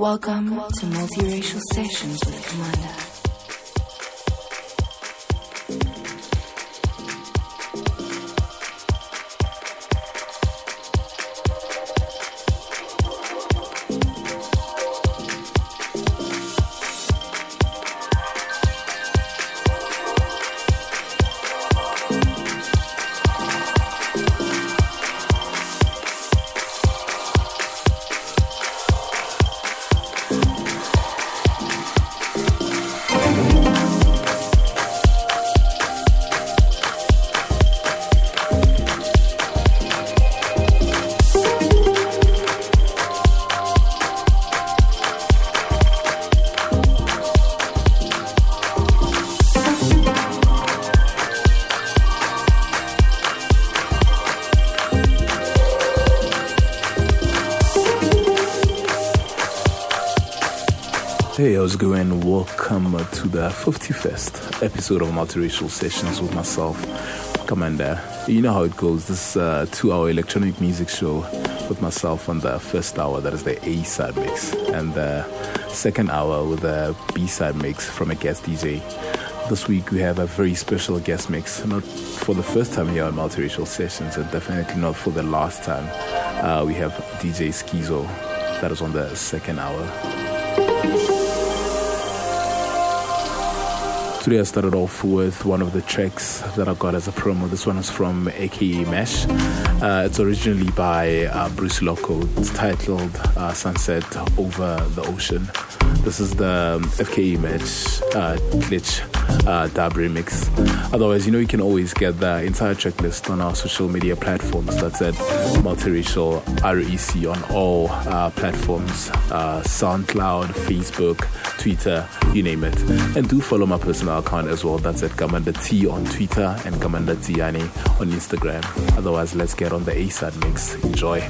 Welcome to Multiracial Sessions with Kamanda. It going? Welcome to the 51st episode of Multiracial Sessions with myself, Kamanda. You know how it goes. This uh, two hour electronic music show with myself on the first hour, that is the A side mix, and the second hour with the B side mix from a guest DJ. This week we have a very special guest mix, not for the first time here on Multiracial Sessions, and definitely not for the last time. Uh, we have DJ Skeezo, that is on the second hour. Today I started off with one of the tracks that I got as a promo. This one is from AKA Mesh. Uh, it's originally by uh, Bruce Loco. It's titled uh, Sunset Over the Ocean. This is the um, FKE Mesh uh, glitch uh, dub remix. Otherwise, you know, you can always get the entire checklist on our social media platforms. That's at Multiracial REC on all uh, platforms uh, SoundCloud, Facebook, Twitter, you name it. And do follow my personal account as well. That's at Kamanda T on Twitter and Kamanda Tiani on Instagram. Otherwise, let's get on the A side mix. Enjoy.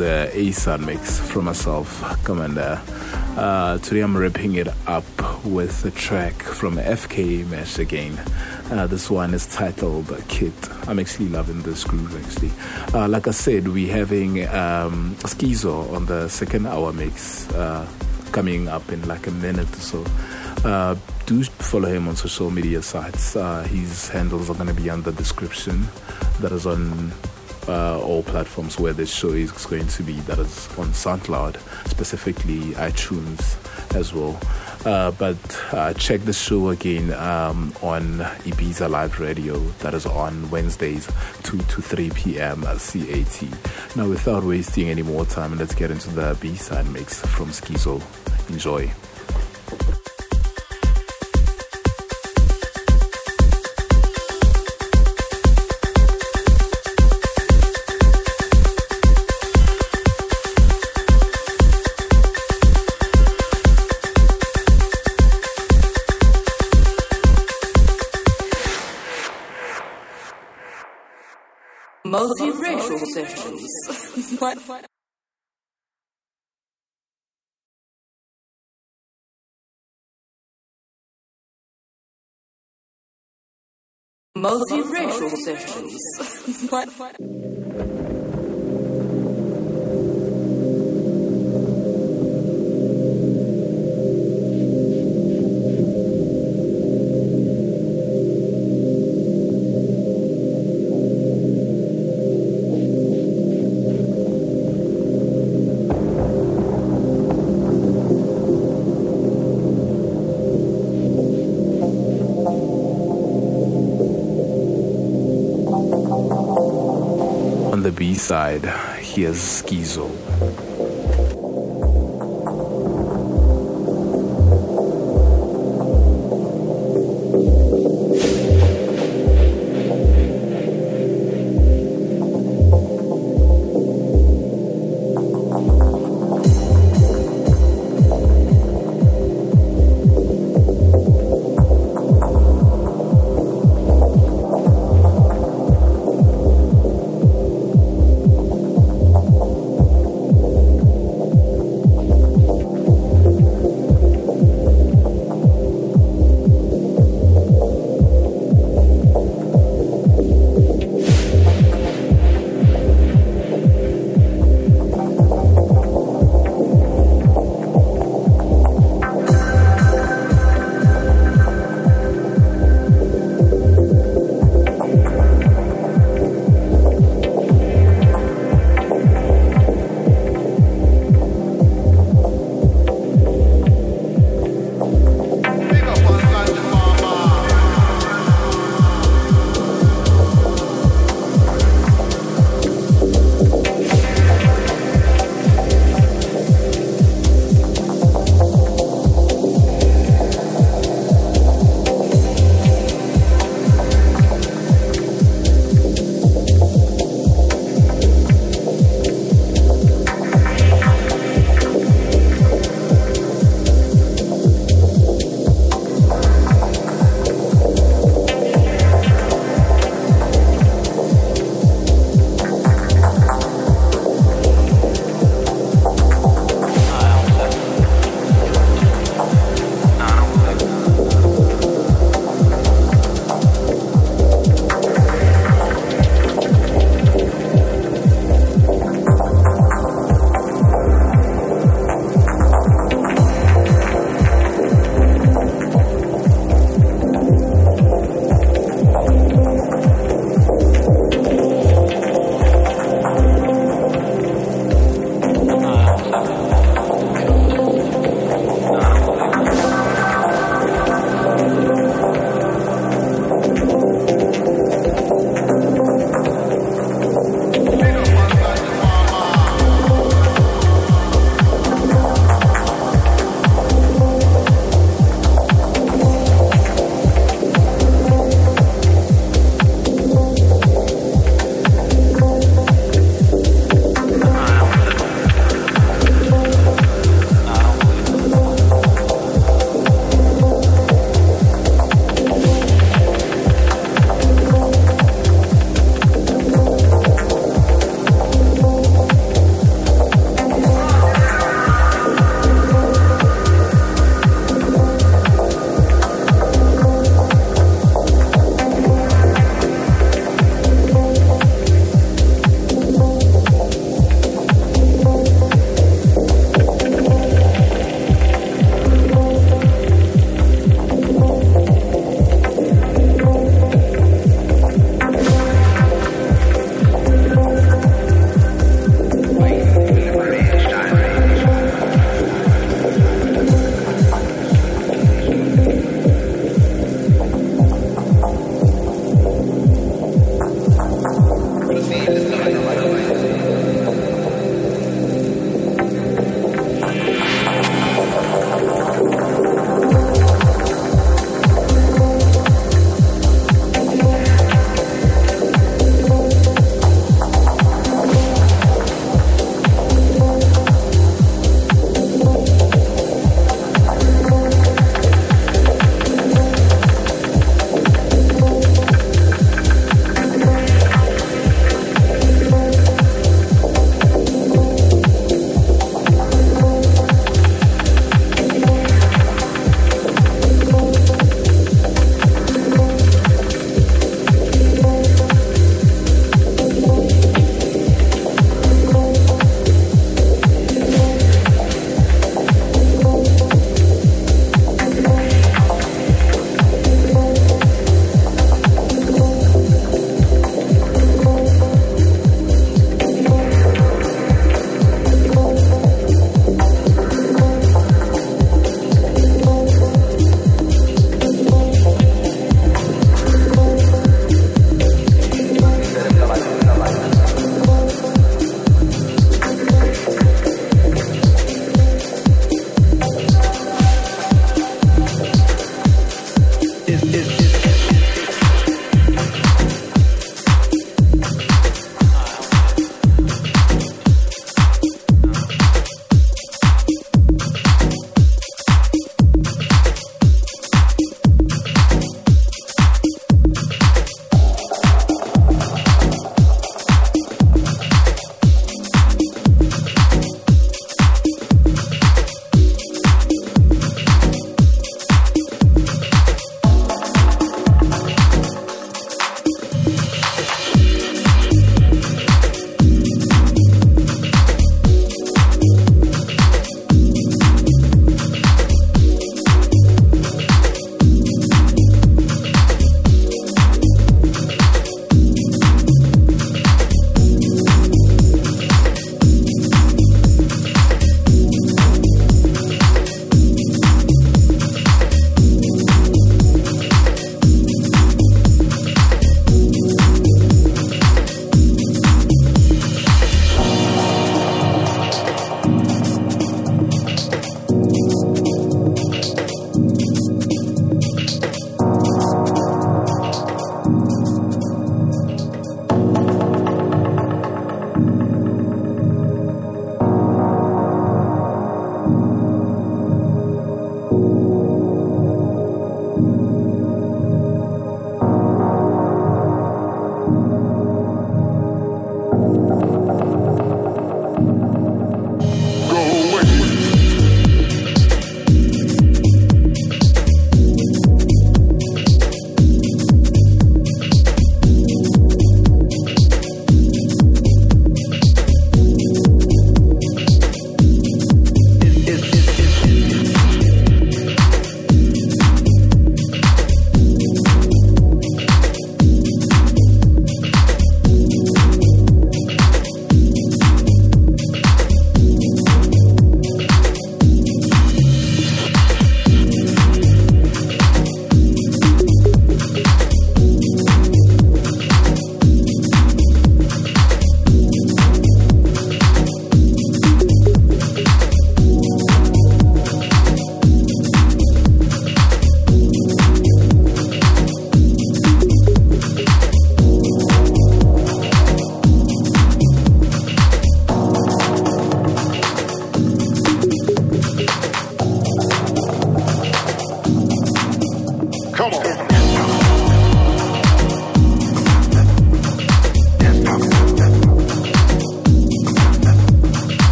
The A-Sun mix from myself, Kamanda. Uh, today I'm ripping it up with a track from FK Mesh again. Uh, this one is titled Kit. I'm actually loving this groove actually. Uh, like I said, we're having um, Skeezo on the second hour mix uh, coming up in like a minute or so. Uh, do follow him on social media sites. Uh, his handles are going to be on the description. That is on uh, all platforms where this show is going to be. That is on SoundCloud, specifically iTunes as well. Uh, but uh, check the show again um, on Ibiza Live Radio. That is on Wednesdays, 2 to 3 p.m. CAT. Now, without wasting any more time, let's get into the B side mix from Skeezo. Enjoy. Multiracial sessions. what? Side, here's Skeezo.